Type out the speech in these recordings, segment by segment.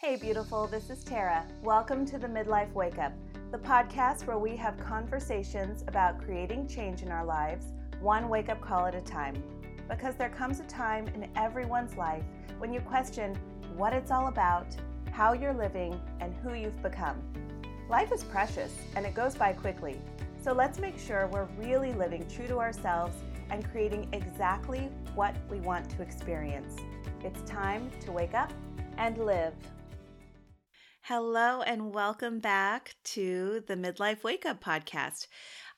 Hey, beautiful, this is Tara. Welcome to the Midlife Wake Up, the podcast where we have conversations about creating change in our lives, one wake up call at a time. Because there comes a time in everyone's life when you question what it's all about, how you're living, and who you've become. Life is precious and it goes by quickly, so let's make sure we're really living true to ourselves and creating exactly what we want to experience. It's time to wake up and live. Hello, and welcome back to the Midlife Wake Up Podcast.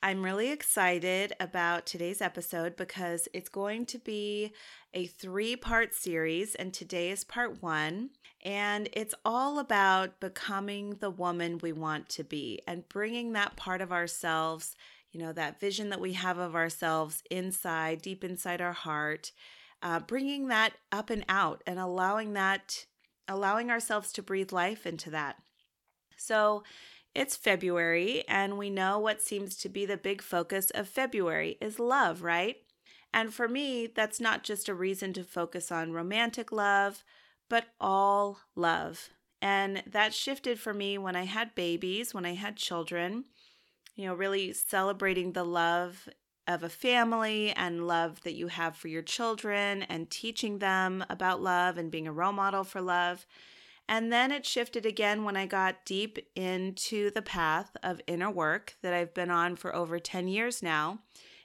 I'm really excited about today's episode because it's going to be a three part series, and today is part one. And it's all about becoming the woman we want to be and bringing that part of ourselves, you know, that vision that we have of ourselves inside, deep inside our heart, uh, bringing that up and out and allowing that, allowing ourselves to breathe life into that. So, it's February, and we know what seems to be the big focus of February is love, right? And for me, that's not just a reason to focus on romantic love, but all love. And that shifted for me when I had babies, when I had children, you know, really celebrating the love of a family and love that you have for your children and teaching them about love and being a role model for love. And then it shifted again when I got deep into the path of inner work that I've been on for over 10 years now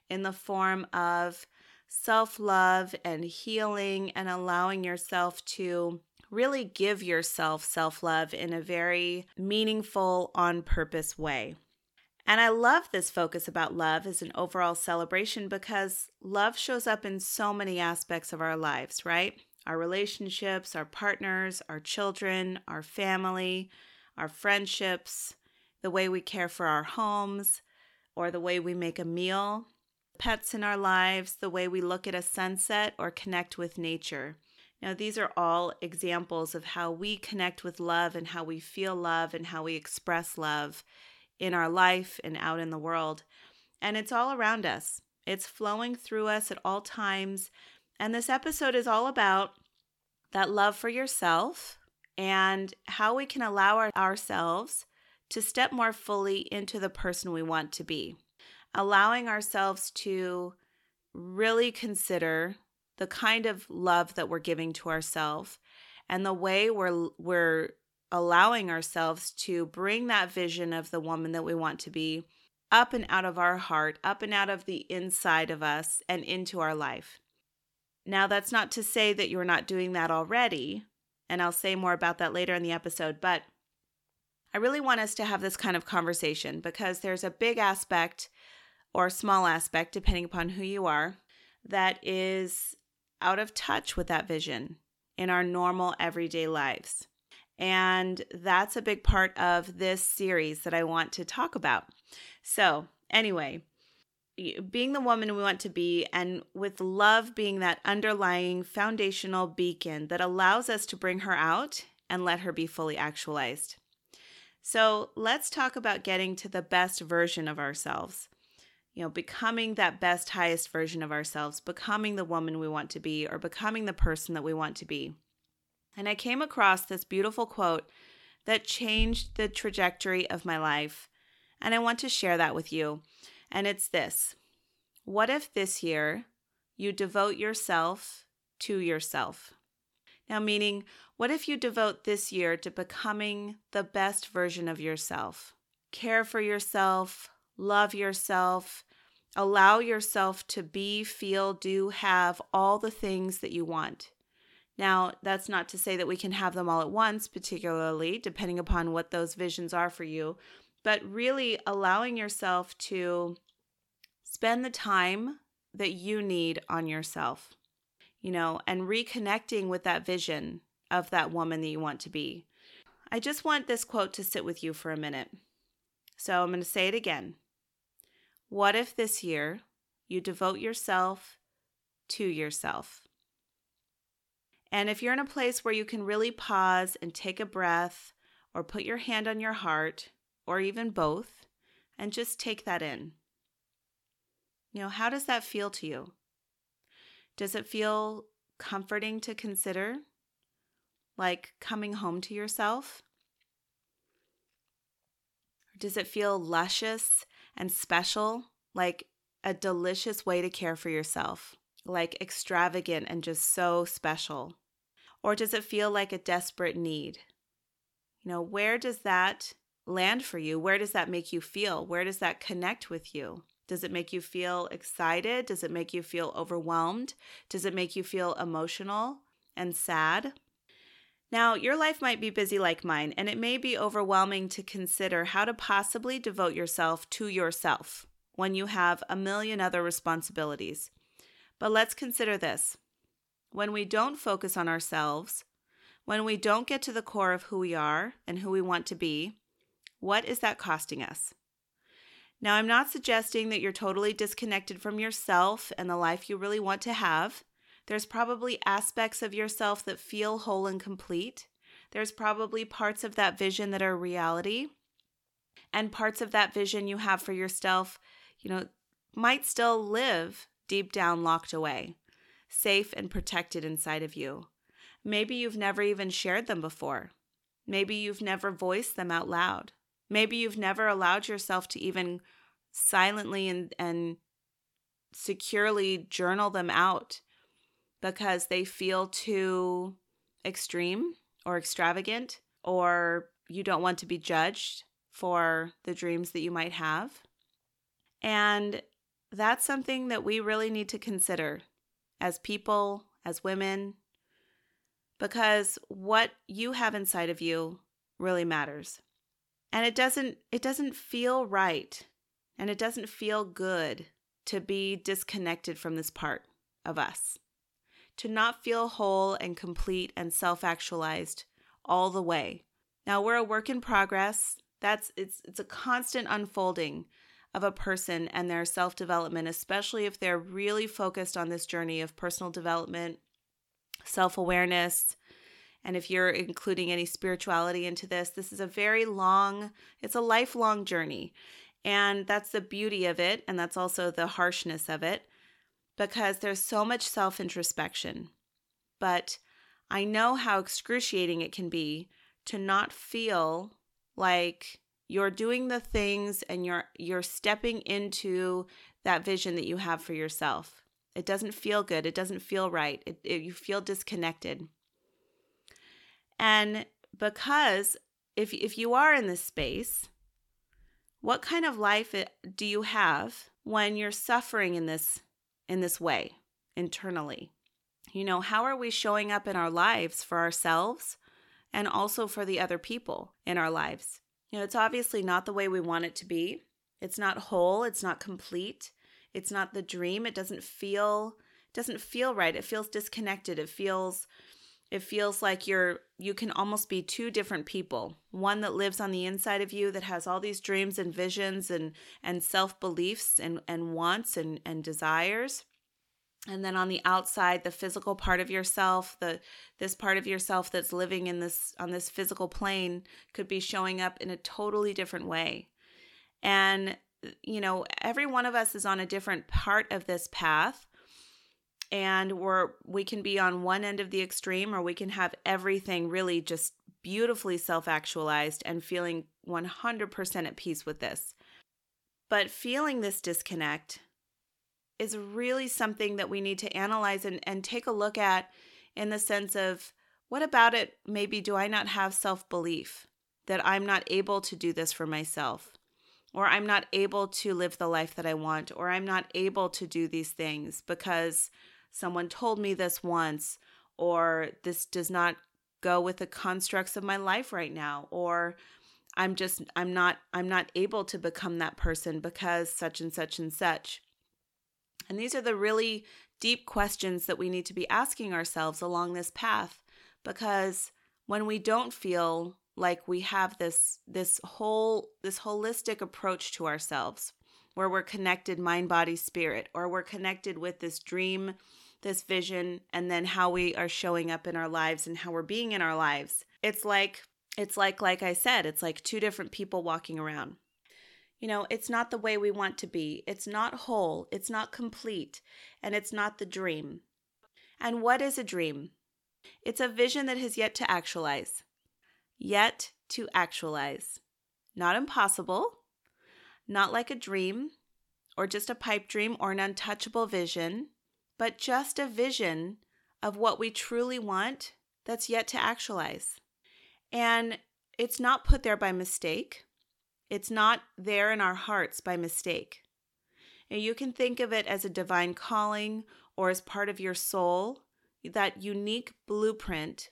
in the form of self love and healing and allowing yourself to really give yourself self love in a very meaningful, on purpose way. And I love this focus about love as an overall celebration because love shows up in so many aspects of our lives, right? our relationships, our partners, our children, our family, our friendships, the way we care for our homes, or the way we make a meal, pets in our lives, the way we look at a sunset or connect with nature. Now, these are all examples of how we connect with love and how we feel love and how we express love in our life and out in the world. And it's all around us, it's flowing through us at all times and this episode is all about that love for yourself and how we can allow our, ourselves to step more fully into the person we want to be. Allowing ourselves to really consider the kind of love that we're giving to ourselves and the way we're we're allowing ourselves to bring that vision of the woman that we want to be up and out of our heart, up and out of the inside of us and into our life. Now, that's not to say that you're not doing that already, and I'll say more about that later in the episode, but I really want us to have this kind of conversation because there's a big aspect or small aspect, depending upon who you are, that is out of touch with that vision in our normal everyday lives. And that's a big part of this series that I want to talk about. So, anyway, being the woman we want to be, and with love being that underlying foundational beacon that allows us to bring her out and let her be fully actualized. So, let's talk about getting to the best version of ourselves. You know, becoming that best, highest version of ourselves, becoming the woman we want to be, or becoming the person that we want to be. And I came across this beautiful quote that changed the trajectory of my life. And I want to share that with you. And it's this What if this year you devote yourself to yourself? Now, meaning, what if you devote this year to becoming the best version of yourself? Care for yourself, love yourself, allow yourself to be, feel, do, have all the things that you want. Now, that's not to say that we can have them all at once, particularly depending upon what those visions are for you, but really allowing yourself to spend the time that you need on yourself, you know, and reconnecting with that vision of that woman that you want to be. I just want this quote to sit with you for a minute. So I'm going to say it again. What if this year you devote yourself to yourself? And if you're in a place where you can really pause and take a breath, or put your hand on your heart, or even both, and just take that in. You know, how does that feel to you? Does it feel comforting to consider? like coming home to yourself? Does it feel luscious and special, like a delicious way to care for yourself, like extravagant and just so special? Or does it feel like a desperate need? You know, where does that land for you? Where does that make you feel? Where does that connect with you? Does it make you feel excited? Does it make you feel overwhelmed? Does it make you feel emotional and sad? Now, your life might be busy like mine, and it may be overwhelming to consider how to possibly devote yourself to yourself when you have a million other responsibilities. But let's consider this when we don't focus on ourselves, when we don't get to the core of who we are and who we want to be, what is that costing us? Now, I'm not suggesting that you're totally disconnected from yourself and the life you really want to have. There's probably aspects of yourself that feel whole and complete. There's probably parts of that vision that are reality. And parts of that vision you have for yourself, you know, might still live deep down locked away, safe and protected inside of you. Maybe you've never even shared them before. Maybe you've never voiced them out loud. Maybe you've never allowed yourself to even silently and, and securely journal them out because they feel too extreme or extravagant, or you don't want to be judged for the dreams that you might have. And that's something that we really need to consider as people, as women, because what you have inside of you really matters. And it doesn't it doesn't feel right and it doesn't feel good to be disconnected from this part of us to not feel whole and complete and self-actualized all the way. Now we're a work in progress. That's it's it's a constant unfolding of a person and their self-development especially if they're really focused on this journey of personal development self-awareness and if you're including any spirituality into this, this is a very long, it's a lifelong journey. And that's the beauty of it. And that's also the harshness of it because there's so much self introspection. But I know how excruciating it can be to not feel like you're doing the things and you're you're stepping into that vision that you have for yourself. It doesn't feel good. It doesn't feel right. It, it, you feel disconnected. And because if if you are in this space, what kind of life do you have when you're suffering in this in this way internally? You know, how are we showing up in our lives for ourselves and also for the other people in our lives? You know, it's obviously not the way we want it to be. It's not whole, it's not complete. It's not the dream. It doesn't feel doesn't feel right. It feels disconnected. It feels it feels like you're you can almost be two different people one that lives on the inside of you that has all these dreams and visions and and self-beliefs and and wants and and desires and then on the outside the physical part of yourself the this part of yourself that's living in this on this physical plane could be showing up in a totally different way. And you know every one of us is on a different part of this path. And we're we can be on one end of the extreme or we can have everything really just beautifully self-actualized and feeling 100% at peace with this. But feeling this disconnect is really something that we need to analyze and, and take a look at in the sense of what about it maybe do i not have self-belief that i'm not able to do this for myself or i'm not able to live the life that i want or i'm not able to do these things because someone told me this once, or this does not go with the constructs of my life right now, or I'm just I'm not I'm not able to become that person because such and such and such. And these are the really deep questions that we need to be asking ourselves along this path because when we don't feel like we have this this whole this holistic approach to ourselves where we're connected mind body spirit or we're connected with this dream this vision and then how we are showing up in our lives and how we're being in our lives. It's like it's like like I said, it's like two different people walking around. You know, it's not the way we want to be. It's not whole, it's not complete, and it's not the dream. And what is a dream? It's a vision that has yet to actualize. Yet to actualize. Not impossible, not like a dream or just a pipe dream or an untouchable vision, but just a vision of what we truly want that's yet to actualize. And it's not put there by mistake. It's not there in our hearts by mistake. And you can think of it as a divine calling or as part of your soul, that unique blueprint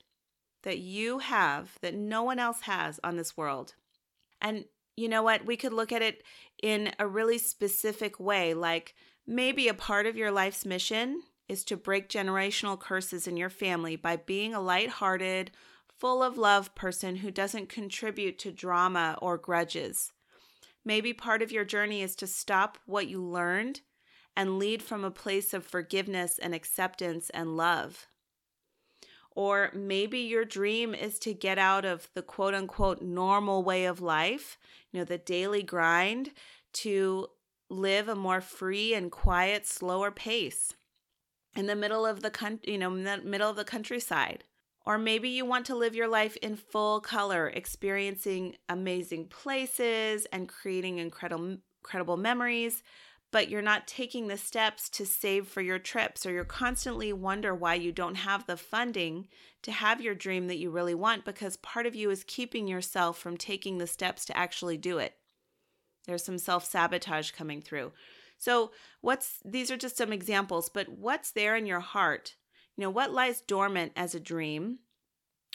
that you have that no one else has on this world. And you know what? We could look at it in a really specific way, like maybe a part of your life's mission is to break generational curses in your family by being a light-hearted, full of love person who doesn't contribute to drama or grudges. Maybe part of your journey is to stop what you learned and lead from a place of forgiveness and acceptance and love. Or maybe your dream is to get out of the quote unquote normal way of life, you know, the daily grind, to live a more free and quiet, slower pace in the middle of the country, you know, in the middle of the countryside. Or maybe you want to live your life in full color, experiencing amazing places and creating incredible incredible memories, but you're not taking the steps to save for your trips or you're constantly wonder why you don't have the funding to have your dream that you really want because part of you is keeping yourself from taking the steps to actually do it. There's some self-sabotage coming through. So, what's these are just some examples, but what's there in your heart? You know, what lies dormant as a dream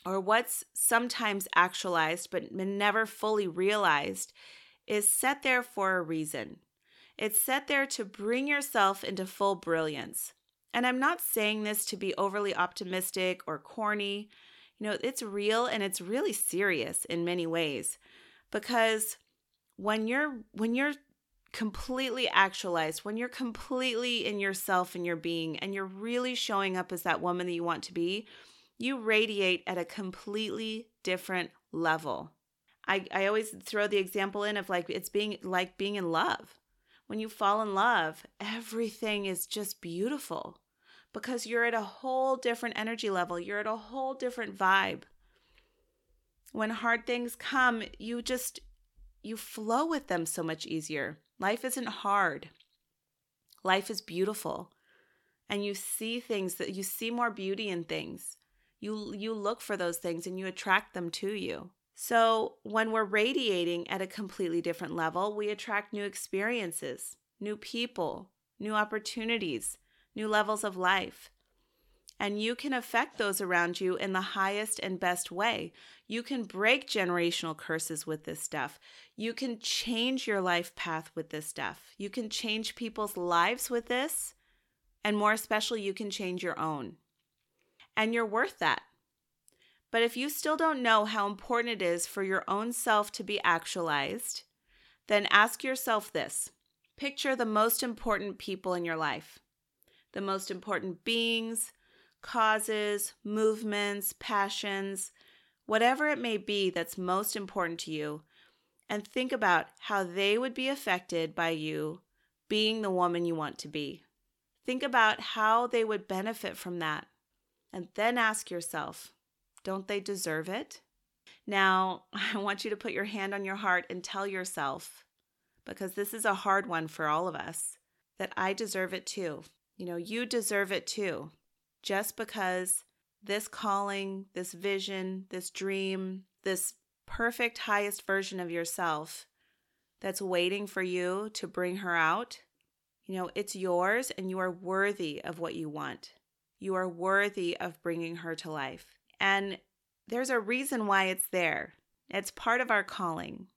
or what's sometimes actualized but never fully realized is set there for a reason. It's set there to bring yourself into full brilliance. And I'm not saying this to be overly optimistic or corny. You know, it's real and it's really serious in many ways because when you're when you're completely actualized, when you're completely in yourself and your being, and you're really showing up as that woman that you want to be, you radiate at a completely different level. I, I always throw the example in of like it's being like being in love. When you fall in love, everything is just beautiful because you're at a whole different energy level, you're at a whole different vibe. When hard things come, you just you flow with them so much easier. Life isn't hard. Life is beautiful. And you see things that you see more beauty in things. You you look for those things and you attract them to you. So, when we're radiating at a completely different level, we attract new experiences, new people, new opportunities, new levels of life and you can affect those around you in the highest and best way. You can break generational curses with this stuff. You can change your life path with this stuff. You can change people's lives with this. And more especially, you can change your own. And you're worth that. But if you still don't know how important it is for your own self to be actualized, then ask yourself this picture the most important people in your life, the most important beings, causes, movements, passions, whatever it may be that's most important to you, and think about how they would be affected by you being the woman you want to be. Think about how they would benefit from that. And then ask yourself, don't they deserve it? Now, I want you to put your hand on your heart and tell yourself, because this is a hard one for all of us, that I deserve it too. You know, you deserve it too just because this calling, this vision, this dream, this perfect highest version of yourself that's waiting for you to bring her out, you know, it's yours and you are worthy of what you want. You are worthy of bringing her to life. And there's a reason why it's there. It's part of our calling.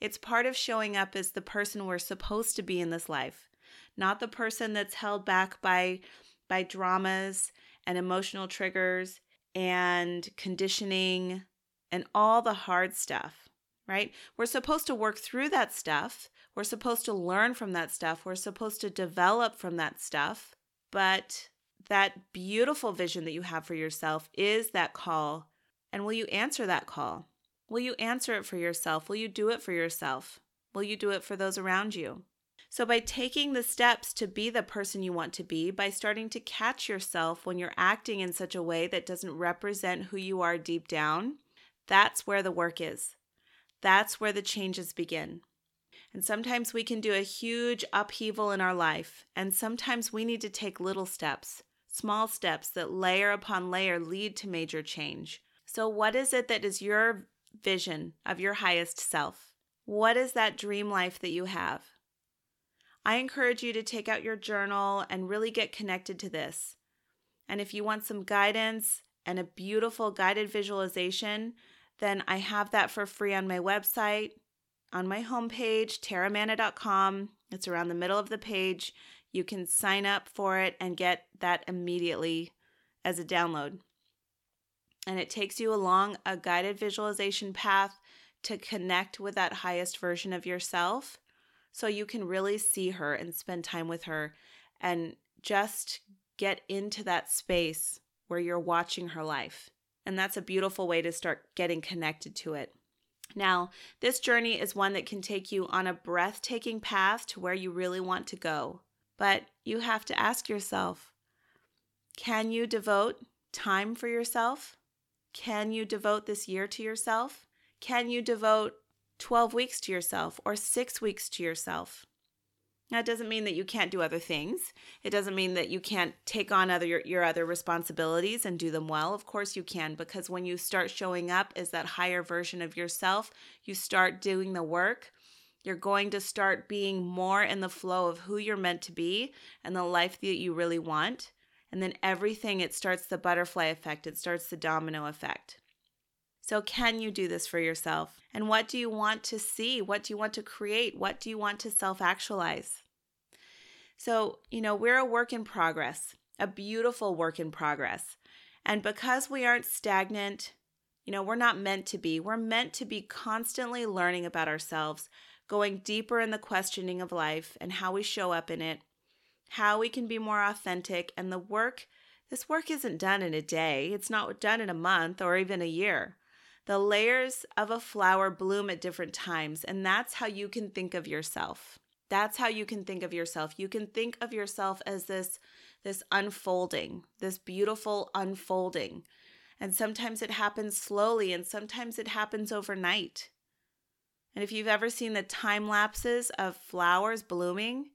It's part of showing up as the person we're supposed to be in this life, not the person that's held back by by dramas and emotional triggers and conditioning and all the hard stuff, right? We're supposed to work through that stuff. We're supposed to learn from that stuff. We're supposed to develop from that stuff. But that beautiful vision that you have for yourself is that call. And will you answer that call? Will you answer it for yourself? Will you do it for yourself? Will you do it for those around you? So, by taking the steps to be the person you want to be, by starting to catch yourself when you're acting in such a way that doesn't represent who you are deep down, that's where the work is. That's where the changes begin. And sometimes we can do a huge upheaval in our life, and sometimes we need to take little steps, small steps that layer upon layer lead to major change. So, what is it that is your vision of your highest self? What is that dream life that you have? I encourage you to take out your journal and really get connected to this. And if you want some guidance and a beautiful guided visualization, then I have that for free on my website, on my homepage, taramanna.com. It's around the middle of the page. You can sign up for it and get that immediately as a download. And it takes you along a guided visualization path to connect with that highest version of yourself so you can really see her and spend time with her and just get into that space where you're watching her life. And that's a beautiful way to start getting connected to it. Now, this journey is one that can take you on a breathtaking path to where you really want to go. But you have to ask yourself can you devote time for yourself? Can you devote this year to yourself? Can you devote 12 weeks to yourself or six weeks to yourself? That doesn't mean that you can't do other things. It doesn't mean that you can't take on other your, your, other responsibilities and do them well. Of course you can because when you start showing up as that higher version of yourself, you start doing the work. You're going to start being more in the flow of who you're meant to be and the life that you really want. And then everything it starts the butterfly effect, it starts the domino effect. So, can you do this for yourself? And what do you want to see? What do you want to create? What do you want to self actualize? So, you know, we're a work in progress, a beautiful work in progress. And because we aren't stagnant, you know, we're not meant to be. We're meant to be constantly learning about ourselves, going deeper in the questioning of life and how we show up in it, how we can be more authentic. And the work, this work isn't done in a day, it's not done in a month or even a year. The layers of a flower bloom at different times, and that's how you can think of yourself. That's how you can think of yourself. You can think of yourself as this this unfolding, this beautiful unfolding. And sometimes it happens slowly and sometimes it happens overnight. And if you've ever seen the time lapses of flowers blooming,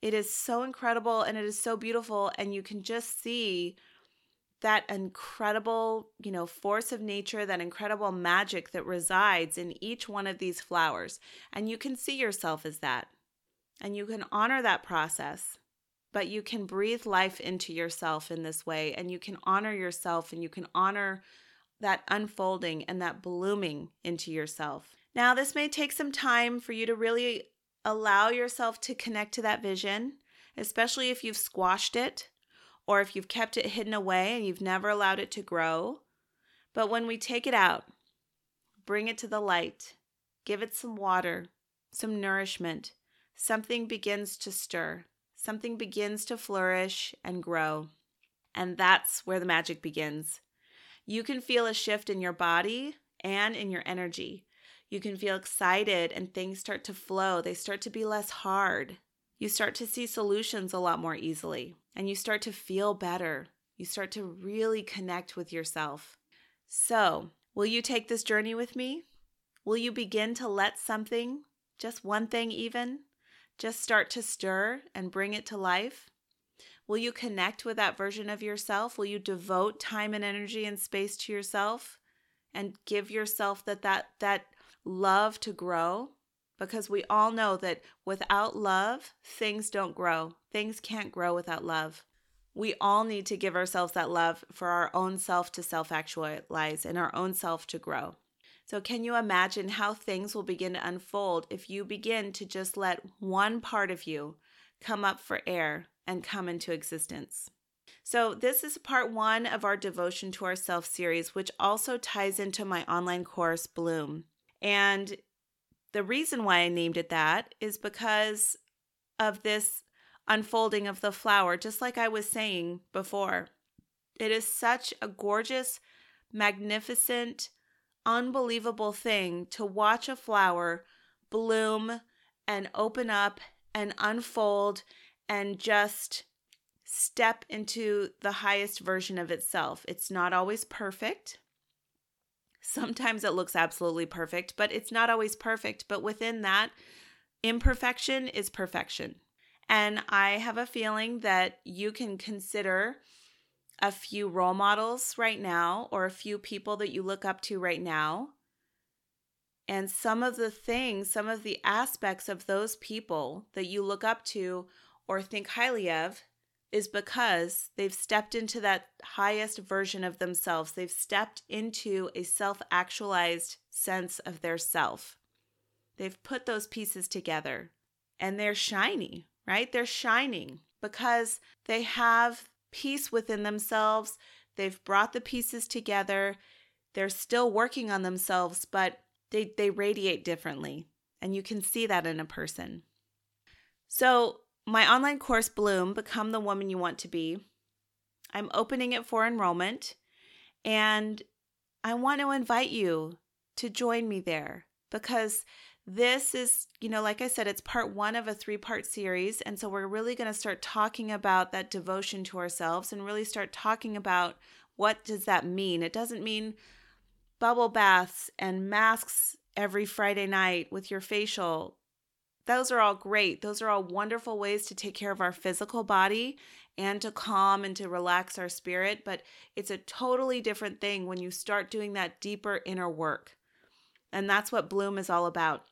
it is so incredible and it is so beautiful and you can just see that incredible, you know, force of nature, that incredible magic that resides in each one of these flowers. And you can see yourself as that. And you can honor that process. But you can breathe life into yourself in this way. And you can honor yourself and you can honor that unfolding and that blooming into yourself. Now, this may take some time for you to really allow yourself to connect to that vision, especially if you've squashed it or if you've kept it hidden away and you've never allowed it to grow. But when we take it out, bring it to the light, give it some water, some nourishment, something begins to stir, something begins to flourish and grow. And that's where the magic begins. You can feel a shift in your body and in your energy. You can feel excited and things start to flow. They start to be less hard. You start to see solutions a lot more easily and you start to feel better. You start to really connect with yourself. So, will you take this journey with me? Will you begin to let something, just one thing even, just start to stir and bring it to life? Will you connect with that version of yourself? Will you devote time and energy and space to yourself and give yourself that that that love to grow? Because we all know that without love, things don't grow. Things can't grow without love. We all need to give ourselves that love for our own self to self actualize and our own self to grow. So, can you imagine how things will begin to unfold if you begin to just let one part of you come up for air and come into existence? So, this is part one of our Devotion to Ourself series, which also ties into my online course, Bloom. And the reason why I named it that is because of this unfolding of the flower, just like I was saying before. It is such a gorgeous, magnificent, unbelievable thing to watch a flower bloom and open up and unfold and just step into the highest version of itself. It's not always perfect. Sometimes it looks absolutely perfect, but it's not always perfect. But within that, imperfection is perfection. And I have a feeling that you can consider a few role models right now or a few people that you look up to right now. And some of the things, some of the aspects of those people that you look up to or think highly of is because they've stepped into that highest version of themselves. They've stepped into a self actualized sense of their self. They've put those pieces together and they're shiny, right? They're shining because they have peace within themselves. They've brought the pieces together. They're still working on themselves, but they, they radiate differently. And you can see that in a person. So, my online course, Bloom Become the Woman You Want to Be, I'm opening it for enrollment. And I want to invite you to join me there because this is, you know, like I said, it's part one of a three part series. And so we're really going to start talking about that devotion to ourselves and really start talking about what does that mean. It doesn't mean bubble baths and masks every Friday night with your facial. Those are all great. Those are all wonderful ways to take care of our physical body and to calm and to relax our spirit. But it's a totally different thing when you start doing that deeper inner work. And that's what Bloom is all about.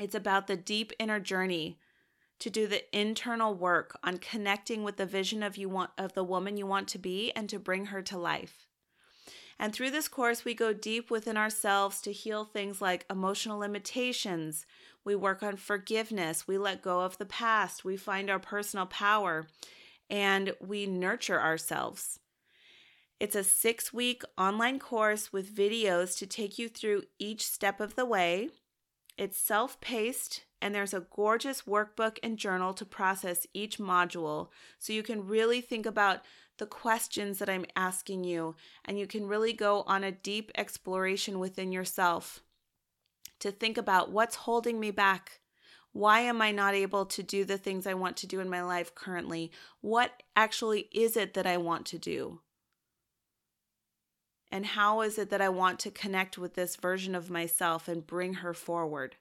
It's about the deep inner journey to do the internal work on connecting with the vision of you want of the woman you want to be and to bring her to life. And through this course, we go deep within ourselves to heal things like emotional limitations. We work on forgiveness. We let go of the past. We find our personal power and we nurture ourselves. It's a six week online course with videos to take you through each step of the way. It's self paced, and there's a gorgeous workbook and journal to process each module so you can really think about the questions that I'm asking you, and you can really go on a deep exploration within yourself to think about what's holding me back. Why am I not able to do the things I want to do in my life currently? What actually is it that I want to do? And how is it that I want to connect with this version of myself and bring her forward?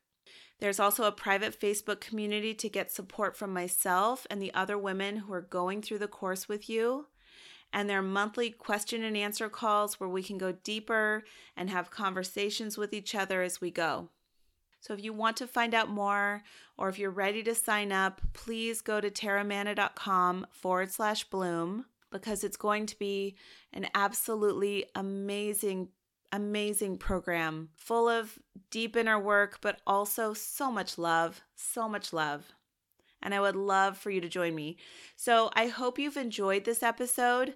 There's also a private Facebook community to get support from myself and the other women who are going through the course with you. And there are monthly question and answer calls where we can go deeper and have conversations with each other as we go. So if you want to find out more or if you're ready to sign up, please go to taramanna.com forward slash bloom because it's going to be an absolutely amazing, amazing program full of deep inner work, but also so much love, so much love. And I would love for you to join me. So I hope you've enjoyed this episode.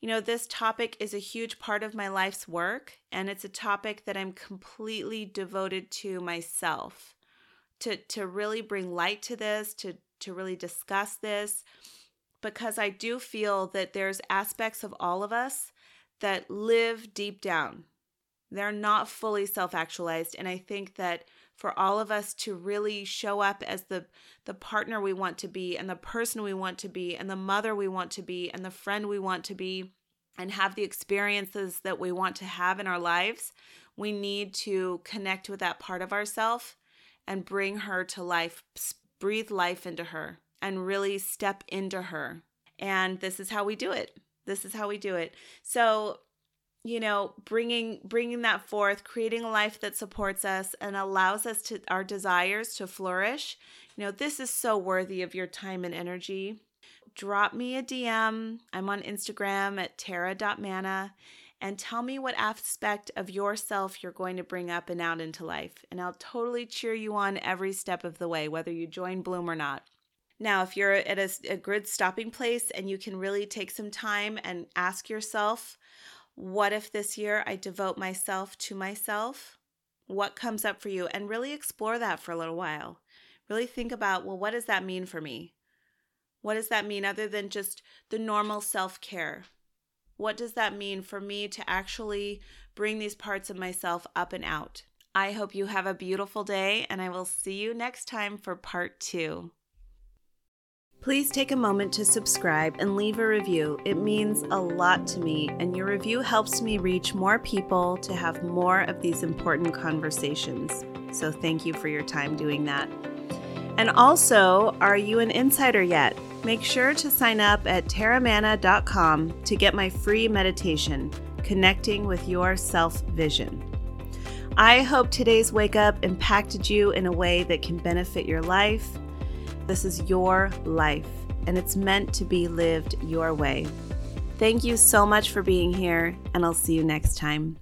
You know, this topic is a huge part of my life's work, and it's a topic that I'm completely devoted to myself. To, to really bring light to this, to, to really discuss this, because I do feel that there's aspects of all of us that live deep down. They're not fully self-actualized and I think that for all of us to really show up as the the partner we want to be and the person we want to be and the mother we want to be and the friend we want to be and have the experiences that we want to have in our lives, we need to connect with that part of ourself and bring her to life, breathe life into her and really step into her. And this is how we do it. This is how we do it. So, you know, bringing bringing that forth, creating a life that supports us and allows us to our desires to flourish. You know, this is so worthy of your time and energy. Drop me a DM. I'm on Instagram at tara.manna and tell me what aspect of yourself you're going to bring up and out into life. And I'll totally cheer you on every step of the way, whether you join Bloom or not. Now, if you're at a, a good stopping place and you can really take some time and ask yourself, what if this year I devote myself to myself? What comes up for you? And really explore that for a little while. Really think about, well, what does that mean for me? What does that mean other than just the normal self care? What does that mean for me to actually bring these parts of myself up and out? I hope you have a beautiful day, and I will see you next time for part two. Please take a moment to subscribe and leave a review. It means a lot to me, and your review helps me reach more people to have more of these important conversations. So, thank you for your time doing that. And also, are you an insider yet? Make sure to sign up at taramanna.com to get my free meditation, Connecting with Your Self Vision. I hope today's wake up impacted you in a way that can benefit your life this is your life, and it's meant to be lived your way. Thank you so much for being here, and I'll see you next time.